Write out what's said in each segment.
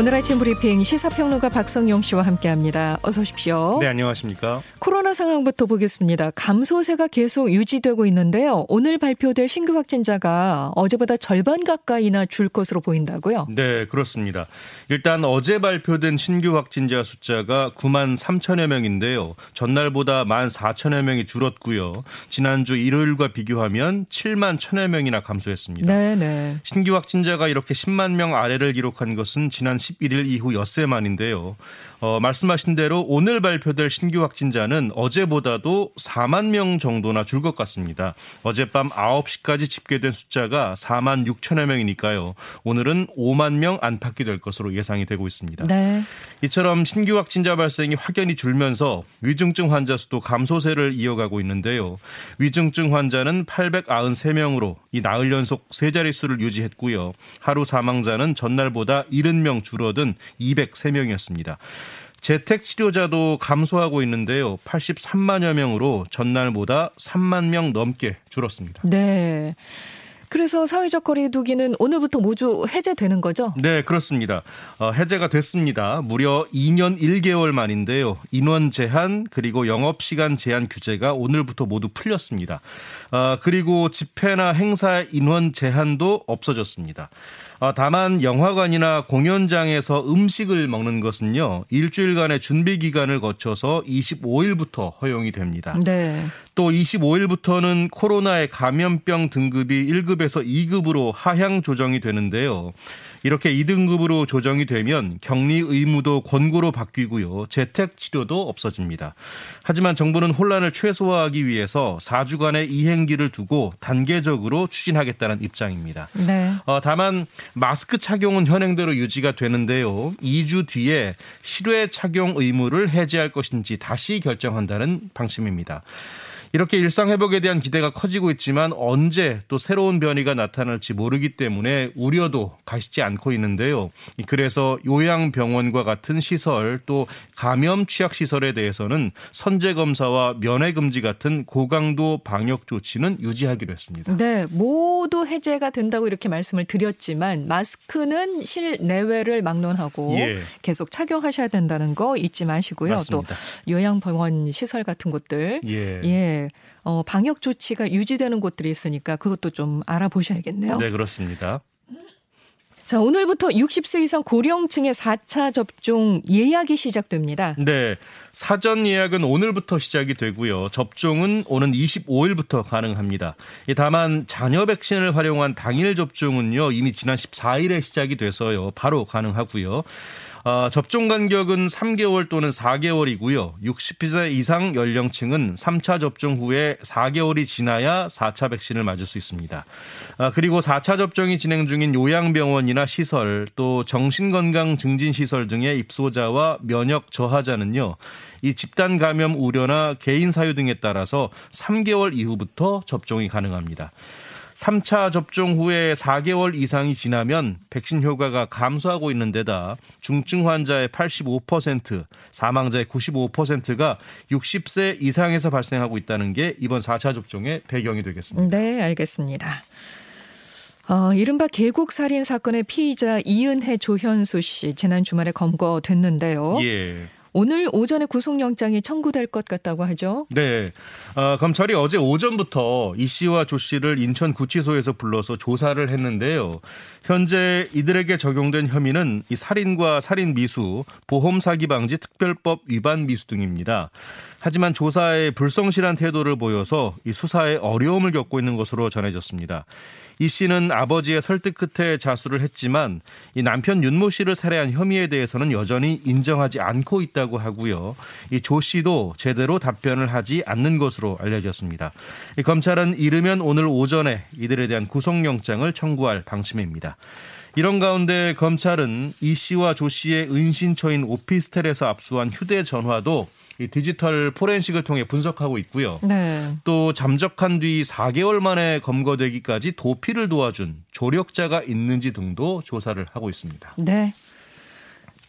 오늘 아침 브리핑 시사평론가 박성용 씨와 함께합니다. 어서 오십시오. 네, 안녕하십니까. 코로나 상황부터 보겠습니다. 감소세가 계속 유지되고 있는데요. 오늘 발표될 신규 확진자가 어제보다 절반 가까이나 줄 것으로 보인다고요? 네, 그렇습니다. 일단 어제 발표된 신규 확진자 숫자가 9만 3천여 명인데요. 전날보다 1만 4천여 명이 줄었고요. 지난주 일요일과 비교하면 7만 1천여 명이나 감소했습니다. 네, 네. 신규 확진자가 이렇게 10만 명 아래를 기록한 것은 지난 11일 이후 엿새 만인데요. 어, 말씀하신 대로 오늘 발표될 신규 확진자는 어제보다도 4만 명 정도나 줄 것 같습니다. 어젯밤 9시까지 집계된 숫자가 4만 6천여 명이니까요. 오늘은 5만 명 안팎이 될 것으로 예상이 되고 있습니다. 네. 이처럼 신규 확진자 발생이 확연히 줄면서 위중증 환자 수도 감소세를 이어가고 있는데요. 위중증 환자는 893명으로 이 나흘 연속 세 자릿수를 유지했고요. 하루 사망자는 전날보다 70명 줄 어든 203명이었습니다. 재택 치료자도 감소하고 있는데요. 83만여 명으로 전날보다 3만 명 넘게 줄었습니다. 네. 그래서 사회적 거리두기는 오늘부터 모두 해제되는 거죠? 네, 그렇습니다. 어, 해제가 됐습니다. 무려 2년 1개월 만인데요. 인원 제한 그리고 영업 시간 제한 규제가 오늘부터 모두 풀렸습니다. 어, 그리고 집회나 행사 인원 제한도 없어졌습니다. 어, 다만 영화관이나 공연장에서 음식을 먹는 것은요 일주일간의 준비 기간을 거쳐서 25일부터 허용이 됩니다. 네. 또 25일부터는 코로나의 감염병 등급이 1급에서 2급으로 하향 조정이 되는데요. 이렇게 2등급으로 조정이 되면 격리 의무도 권고로 바뀌고요. 재택 치료도 없어집니다. 하지만 정부는 혼란을 최소화하기 위해서 4주간의 이행기를 두고 단계적으로 추진하겠다는 입장입니다. 네. 어, 다만 마스크 착용은 현행대로 유지가 되는데요. 2주 뒤에 실외 착용 의무를 해제할 것인지 다시 결정한다는 방침입니다. 이렇게 일상 회복에 대한 기대가 커지고 있지만 언제 또 새로운 변이가 나타날지 모르기 때문에 우려도 가시지 않고 있는데요. 그래서 요양병원과 같은 시설 또 감염 취약 시설에 대해서는 선제 검사와 면회 금지 같은 고강도 방역 조치는 유지하기로 했습니다. 네, 모두 해제가 된다고 이렇게 말씀을 드렸지만 마스크는 실내외를 막론하고 예. 계속 착용하셔야 된다는 거 잊지 마시고요. 맞습니다. 또 요양병원 시설 같은 곳들 예. 예. 어, 방역 조치가 유지되는 곳들이 있으니까 그것도 좀 알아보셔야겠네요. 네, 그렇습니다. 자, 오늘부터 60세 이상 고령층의 4차 접종 예약이 시작됩니다. 네. 사전 예약은 오늘부터 시작이 되고요. 접종은 오는 25일부터 가능합니다. 다만 자녀 백신을 활용한 당일 접종은요. 이미 지난 14일에 시작이 돼서요. 바로 가능하고요. 어, 접종 간격은 3개월 또는 4개월이고요. 60세 이상 연령층은 3차 접종 후에 4개월이 지나야 4차 백신을 맞을 수 있습니다. 아, 그리고 4차 접종이 진행 중인 요양병원이나 시설 또 정신건강 증진시설 등의 입소자와 면역 저하자는요. 이 집단 감염 우려나 개인 사유 등에 따라서 3개월 이후부터 접종이 가능합니다. 3차 접종 후에 4개월 이상이 지나면 백신 효과가 감소하고 있는 데다 중증 환자의 85%, 사망자의 95%가 60세 이상에서 발생하고 있다는 게 이번 4차 접종의 배경이 되겠습니다. 네, 알겠습니다. 어, 이른바 계곡 살인 사건의 피의자 이은혜 조현수 씨 지난 주말에 검거됐는데요. 예. 오늘 오전에 구속영장이 청구될 것 같다고 하죠. 네. 어, 검찰이 어제 오전부터 이 씨와 조 씨를 인천 구치소에서 불러서 조사를 했는데요. 현재 이들에게 적용된 혐의는 이 살인과 살인 미수, 보험 사기 방지 특별법 위반 미수 등입니다. 하지만 조사에 불성실한 태도를 보여서 이 수사에 어려움을 겪고 있는 것으로 전해졌습니다. 이 씨는 아버지의 설득 끝에 자수를 했지만 이 남편 윤모 씨를 살해한 혐의에 대해서는 여전히 인정하지 않고 있다고 하고요. 이 조 씨도 제대로 답변을 하지 않는 것으로 알려졌습니다. 이 검찰은 이르면 오늘 오전에 이들에 대한 구속영장을 청구할 방침입니다. 이런 가운데 검찰은 이 씨와 조 씨의 은신처인 오피스텔에서 압수한 휴대전화도 이 디지털 포렌식을 통해 분석하고 있고요. 네. 또 잠적한 뒤 4개월 만에 검거되기까지 도피를 도와준 조력자가 있는지 등도 조사를 하고 있습니다. 네.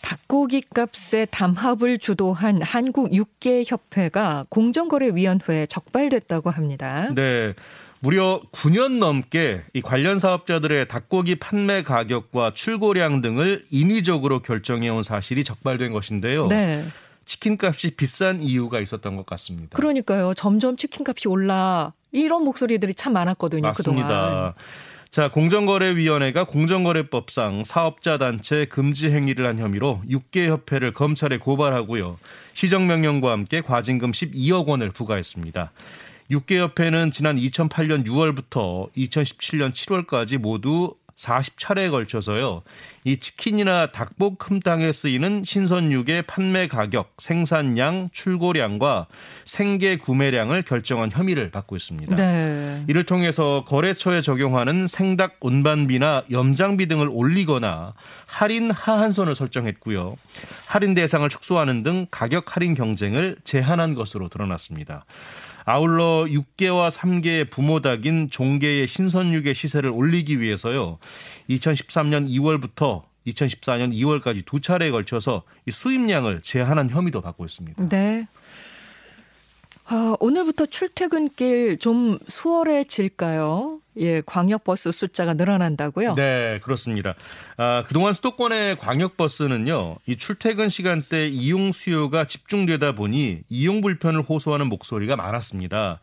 닭고기 값의 담합을 주도한 한국 육계협회가 공정거래위원회에 적발됐다고 합니다. 네. 무려 9년 넘게 이 관련 사업자들의 닭고기 판매 가격과 출고량 등을 인위적으로 결정해온 사실이 적발된 것인데요. 네. 치킨값이 비싼 이유가 있었던 것 같습니다. 그러니까요. 점점 치킨값이 올라 이런 목소리들이 참 많았거든요. 맞습니다. 그동안. 자, 공정거래위원회가 공정거래법상 사업자 단체 금지 행위를 한 혐의로 6개 협회를 검찰에 고발하고요. 시정명령과 함께 과징금 12억 원을 부과했습니다. 6개 협회는 지난 2008년 6월부터 2017년 7월까지 모두 40차례에 걸쳐서요. 이 치킨이나 닭볶음탕에 쓰이는 신선육의 판매 가격, 생산량, 출고량과 생계 구매량을 결정한 혐의를 받고 있습니다. 네. 이를 통해서 거래처에 적용하는 생닭 운반비나 염장비 등을 올리거나 할인 하한선을 설정했고요. 할인 대상을 축소하는 등 가격 할인 경쟁을 제한한 것으로 드러났습니다. 아울러 6개와 3개의 부모 닭인 종개의 신선육의 시세를 올리기 위해서요. 2013년 2월부터 2014년 2월까지 두 차례에 걸쳐서 수입량을 제한한 혐의도 받고 있습니다. 네. 아, 오늘부터 출퇴근길 좀 수월해질까요? 예, 광역버스 숫자가 늘어난다고요? 네, 그렇습니다. 아, 그동안 수도권의 광역버스는요, 이 출퇴근 시간대 이용 수요가 집중되다 보니 이용 불편을 호소하는 목소리가 많았습니다.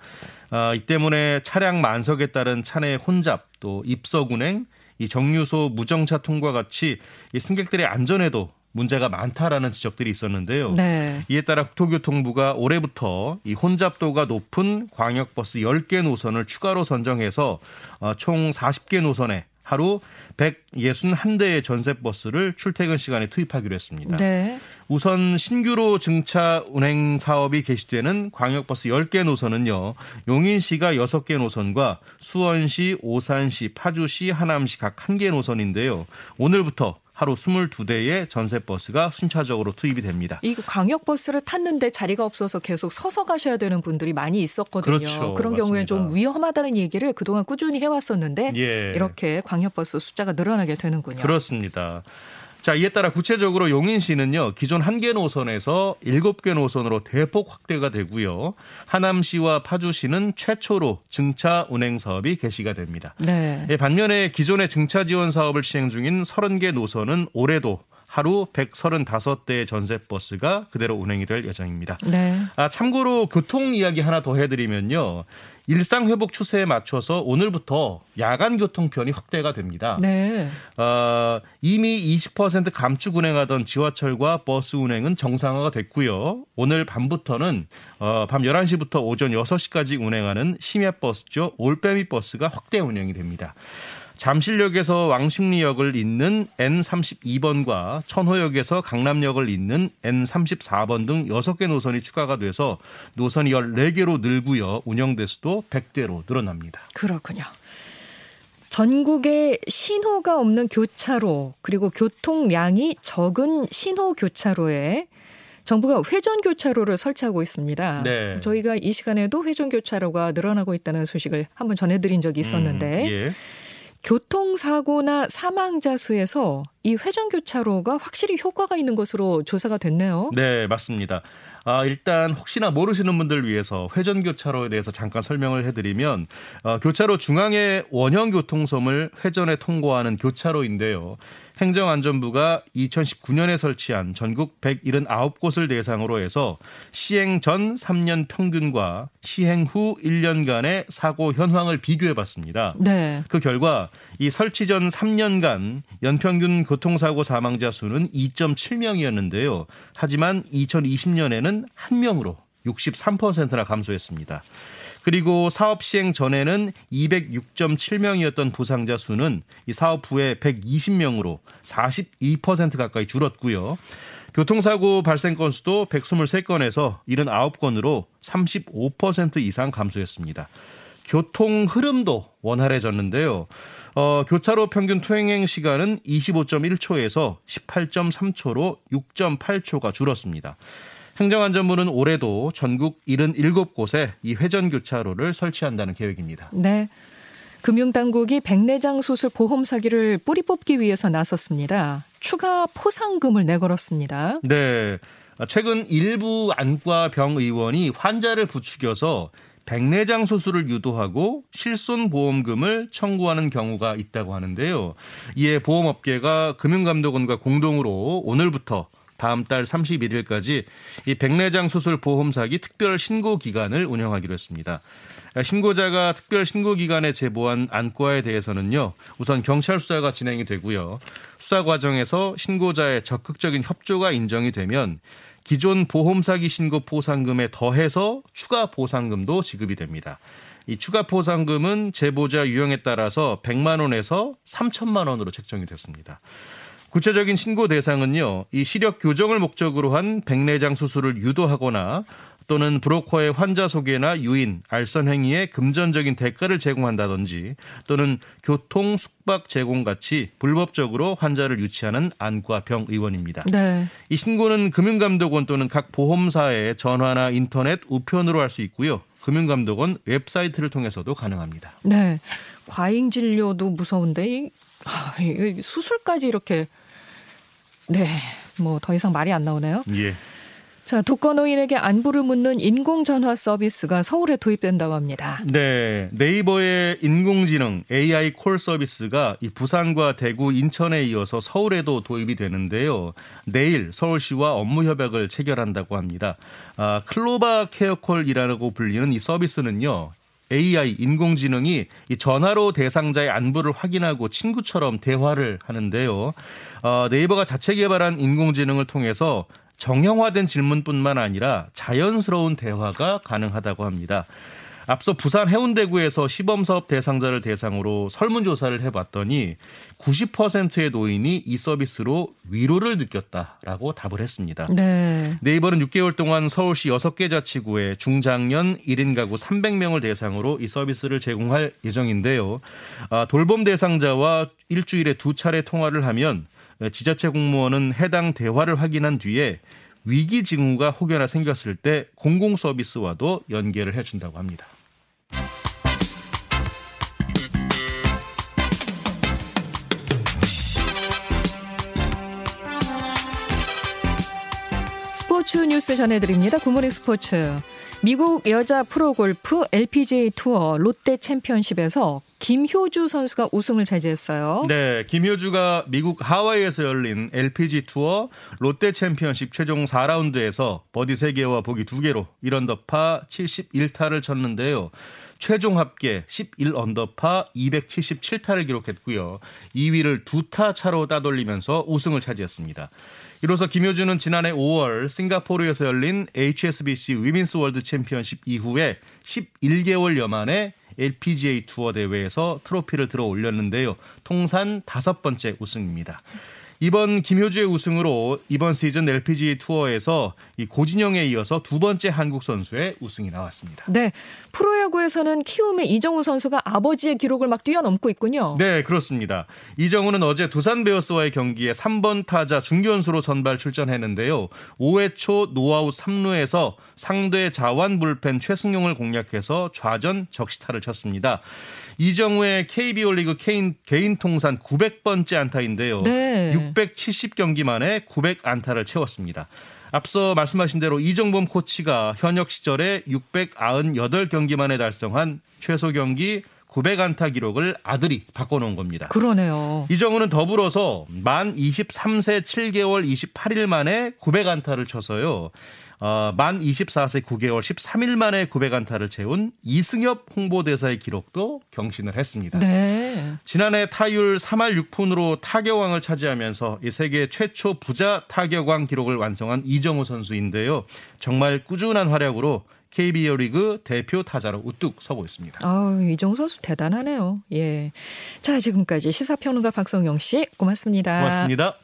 아, 이 때문에 차량 만석에 따른 차내 혼잡, 또 입석 운행, 이 정류소 무정차 통과 같이 이 승객들의 안전에도 문제가 많다라는 지적들이 있었는데요. 네. 이에 따라 국토교통부가 올해부터 이 혼잡도가 높은 광역버스 10개 노선을 추가로 선정해서 어, 총 40개 노선에 하루 161대의 전세버스를 출퇴근 시간에 투입하기로 했습니다. 네. 우선 신규로 증차 운행 사업이 개시되는 광역버스 10개 노선은요. 용인시가 6개 노선과 수원시, 오산시, 파주시, 하남시 각 1개 노선인데요. 오늘부터 하루 22대의 전세버스가 순차적으로 투입이 됩니다. 이 광역버스를 탔는데 자리가 없어서 계속 서서 가셔야 되는 분들이 많이 있었거든요. 그렇죠. 그런 경우에 좀 위험하다는 얘기를 그동안 꾸준히 해왔었는데 예. 이렇게 광역버스 숫자가 늘어나게 되는군요. 그렇습니다. 자, 이에 따라 구체적으로 용인시는요, 기존 한 개 노선에서 일곱 개 노선으로 대폭 확대가 되고요. 하남시와 파주시는 최초로 증차 운행 사업이 개시가 됩니다. 네. 예, 반면에 기존의 증차 지원 사업을 시행 중인 30개 노선은 올해도 하루 135대의 전세버스가 그대로 운행이 될 예정입니다. 네. 아, 참고로 교통 이야기 하나 더 해드리면요. 일상 회복 추세에 맞춰서 오늘부터 야간 교통편이 확대가 됩니다. 네. 어, 이미 20% 감축 운행하던 지하철과 버스 운행은 정상화가 됐고요. 오늘 밤부터는 어, 밤 11시부터 오전 6시까지 운행하는 심야 버스죠. 올빼미 버스가 확대 운영이 됩니다. 잠실역에서 왕십리역을 잇는 N32번과 천호역에서 강남역을 잇는 N34번 등 6개 노선이 추가가 돼서 노선이 14개로 늘고요. 운영 대수도 100대로 늘어납니다. 그렇군요. 전국에 신호가 없는 교차로 그리고 교통량이 적은 신호 교차로에 정부가 회전 교차로를 설치하고 있습니다. 네. 저희가 이 시간에도 회전 교차로가 늘어나고 있다는 소식을 한번 전해드린 적이 있었는데 음, 예. 교통사고나 사망자 수에서 이 회전교차로가 확실히 효과가 있는 것으로 조사가 됐네요. 네, 맞습니다. 아, 일단 혹시나 모르시는 분들 위해서 회전교차로에 대해서 잠깐 설명을 해드리면 어, 교차로 중앙의 원형 교통섬을 회전에 통과하는 교차로인데요. 행정안전부가 2019년에 설치한 전국 179곳을 대상으로 해서 시행 전 3년 평균과 시행 후 1년간의 사고 현황을 비교해 봤습니다. 네. 그 결과 이 설치 전 3년간 연평균 교통사고 사망자 수는 2.7명이었는데요. 하지만 2020년에는 1명으로 63%나 감소했습니다. 그리고 사업 시행 전에는 206.7명이었던 부상자 수는 이 사업 후에 120명으로 42% 가까이 줄었고요. 교통사고 발생 건수도 123건에서 79건으로 35% 이상 감소했습니다. 교통 흐름도 원활해졌는데요. 어, 교차로 평균 통행 시간은 25.1초에서 18.3초로 6.8초가 줄었습니다. 행정안전부는 올해도 전국 77곳에 이 회전교차로를 설치한다는 계획입니다. 네. 금융당국이 백내장 수술 보험 사기를 뿌리 뽑기 위해서 나섰습니다. 추가 포상금을 내걸었습니다. 네. 최근 일부 안과 병 의원이 환자를 부추겨서 백내장 수술을 유도하고 실손 보험금을 청구하는 경우가 있다고 하는데요. 이에 보험업계가 금융감독원과 공동으로 오늘부터 다음 달 31일까지 이 백내장 수술 보험 사기 특별 신고 기간을 운영하기로 했습니다. 신고자가 특별 신고 기간에 제보한 안과에 대해서는요. 우선 경찰 수사가 진행이 되고요. 수사 과정에서 신고자의 적극적인 협조가 인정이 되면 기존 보험 사기 신고 보상금에 더해서 추가 보상금도 지급이 됩니다. 이 추가 보상금은 제보자 유형에 따라서 100만 원에서 3천만 원으로 책정이 됐습니다. 구체적인 신고 대상은요, 이 시력 교정을 목적으로 한 백내장 수술을 유도하거나 또는 브로커의 환자 소개나 유인, 알선 행위에 금전적인 대가를 제공한다든지 또는 교통 숙박 제공 같이 불법적으로 환자를 유치하는 안과 병 의원입니다. 네. 이 신고는 금융감독원 또는 각 보험사의 전화나 인터넷 우편으로 할 수 있고요. 금융감독원 웹사이트를 통해서도 가능합니다. 네. 과잉 진료도 무서운데 아, 이 수술까지 이렇게 네. 뭐 더 이상 말이 안 나오네요. 예. 자, 독거노인에게 안부를 묻는 인공전화 서비스가 서울에 도입된다고 합니다. 네. 네이버의 인공지능 AI 콜 서비스가 이 부산과 대구, 인천에 이어서 서울에도 도입이 되는데요. 내일 서울시와 업무 협약을 체결한다고 합니다. 아, 클로바 케어콜이라고 불리는 이 서비스는요. AI 인공지능이 이 전화로 대상자의 안부를 확인하고 친구처럼 대화를 하는데요. 어, 네이버가 자체 개발한 인공지능을 통해서 정형화된 질문뿐만 아니라 자연스러운 대화가 가능하다고 합니다. 앞서 부산 해운대구에서 시범사업 대상자를 대상으로 설문조사를 해봤더니 90%의 노인이 이 서비스로 위로를 느꼈다라고 답을 했습니다. 네. 네이버는 6개월 동안 서울시 6개 자치구에 중장년 1인 가구 300명을 대상으로 이 서비스를 제공할 예정인데요. 아, 돌봄 대상자와 일주일에 두 차례 통화를 하면 지자체 공무원은 해당 대화를 확인한 뒤에 위기 징후가 혹여나 생겼을 때 공공 서비스와도 연계를 해준다고 합니다. 뉴스 전해드립니다. 굿모닝 스포츠. 미국 여자 프로골프 LPGA 투어 롯데 챔피언십에서 김효주 선수가 우승을 차지했어요. 네, 김효주가 미국 하와이에서 열린 LPG 투어 롯데 챔피언십 최종 4라운드에서 버디 3개와 보기 2개로 1언더파 71타를 쳤는데요. 최종 합계 11 언더파 277타를 기록했고요. 2위를 두 타 차로 따돌리면서 우승을 차지했습니다. 이로써 김효주는 지난해 5월 싱가포르에서 열린 HSBC 위민스 월드 챔피언십 이후에 11개월 여 만에 LPGA 투어 대회에서 트로피를 들어 올렸는데요. 통산 다섯 번째 우승입니다. 이번 김효주의 우승으로 이번 시즌 LPG 투어에서 이 고진영에 이어서 두 번째 한국 선수의 우승이 나왔습니다. 네. 프로야구에서는 키움의 이정후 선수가 아버지의 기록을 막 뛰어넘고 있군요. 네, 그렇습니다. 이정후는 어제 두산 베어스와의 경기에 3번 타자 중견수로 선발 출전했는데요. 5회 초 노아웃 3루에서 상대 좌완 불펜 최승용을 공략해서 좌전 적시타를 쳤습니다. 이정우의 KBO 리그 개인, 개인 통산 900번째 안타인데요. 네. 670경기 만에 900안타를 채웠습니다. 앞서 말씀하신 대로 이정범 코치가 현역 시절에 698경기 만에 달성한 최소 경기 900안타 기록을 아들이 바꿔놓은 겁니다. 그러네요. 이정우는 더불어서 만 23세 7개월 28일 만에 900안타를 쳐서요. 어, 만 24세 9개월 13일 만에 900안타를 채운 이승엽 홍보대사의 기록도 경신을 했습니다. 네. 지난해 타율 3할 6푼으로 타격왕을 차지하면서 이 세계 최초 부자 타격왕 기록을 완성한 이정우 선수인데요. 정말 꾸준한 활약으로 KBO 리그 대표 타자로 우뚝 서고 있습니다. 아, 이정우 선수 대단하네요. 예. 자, 지금까지 시사평론가 박성영 씨 고맙습니다. 고맙습니다.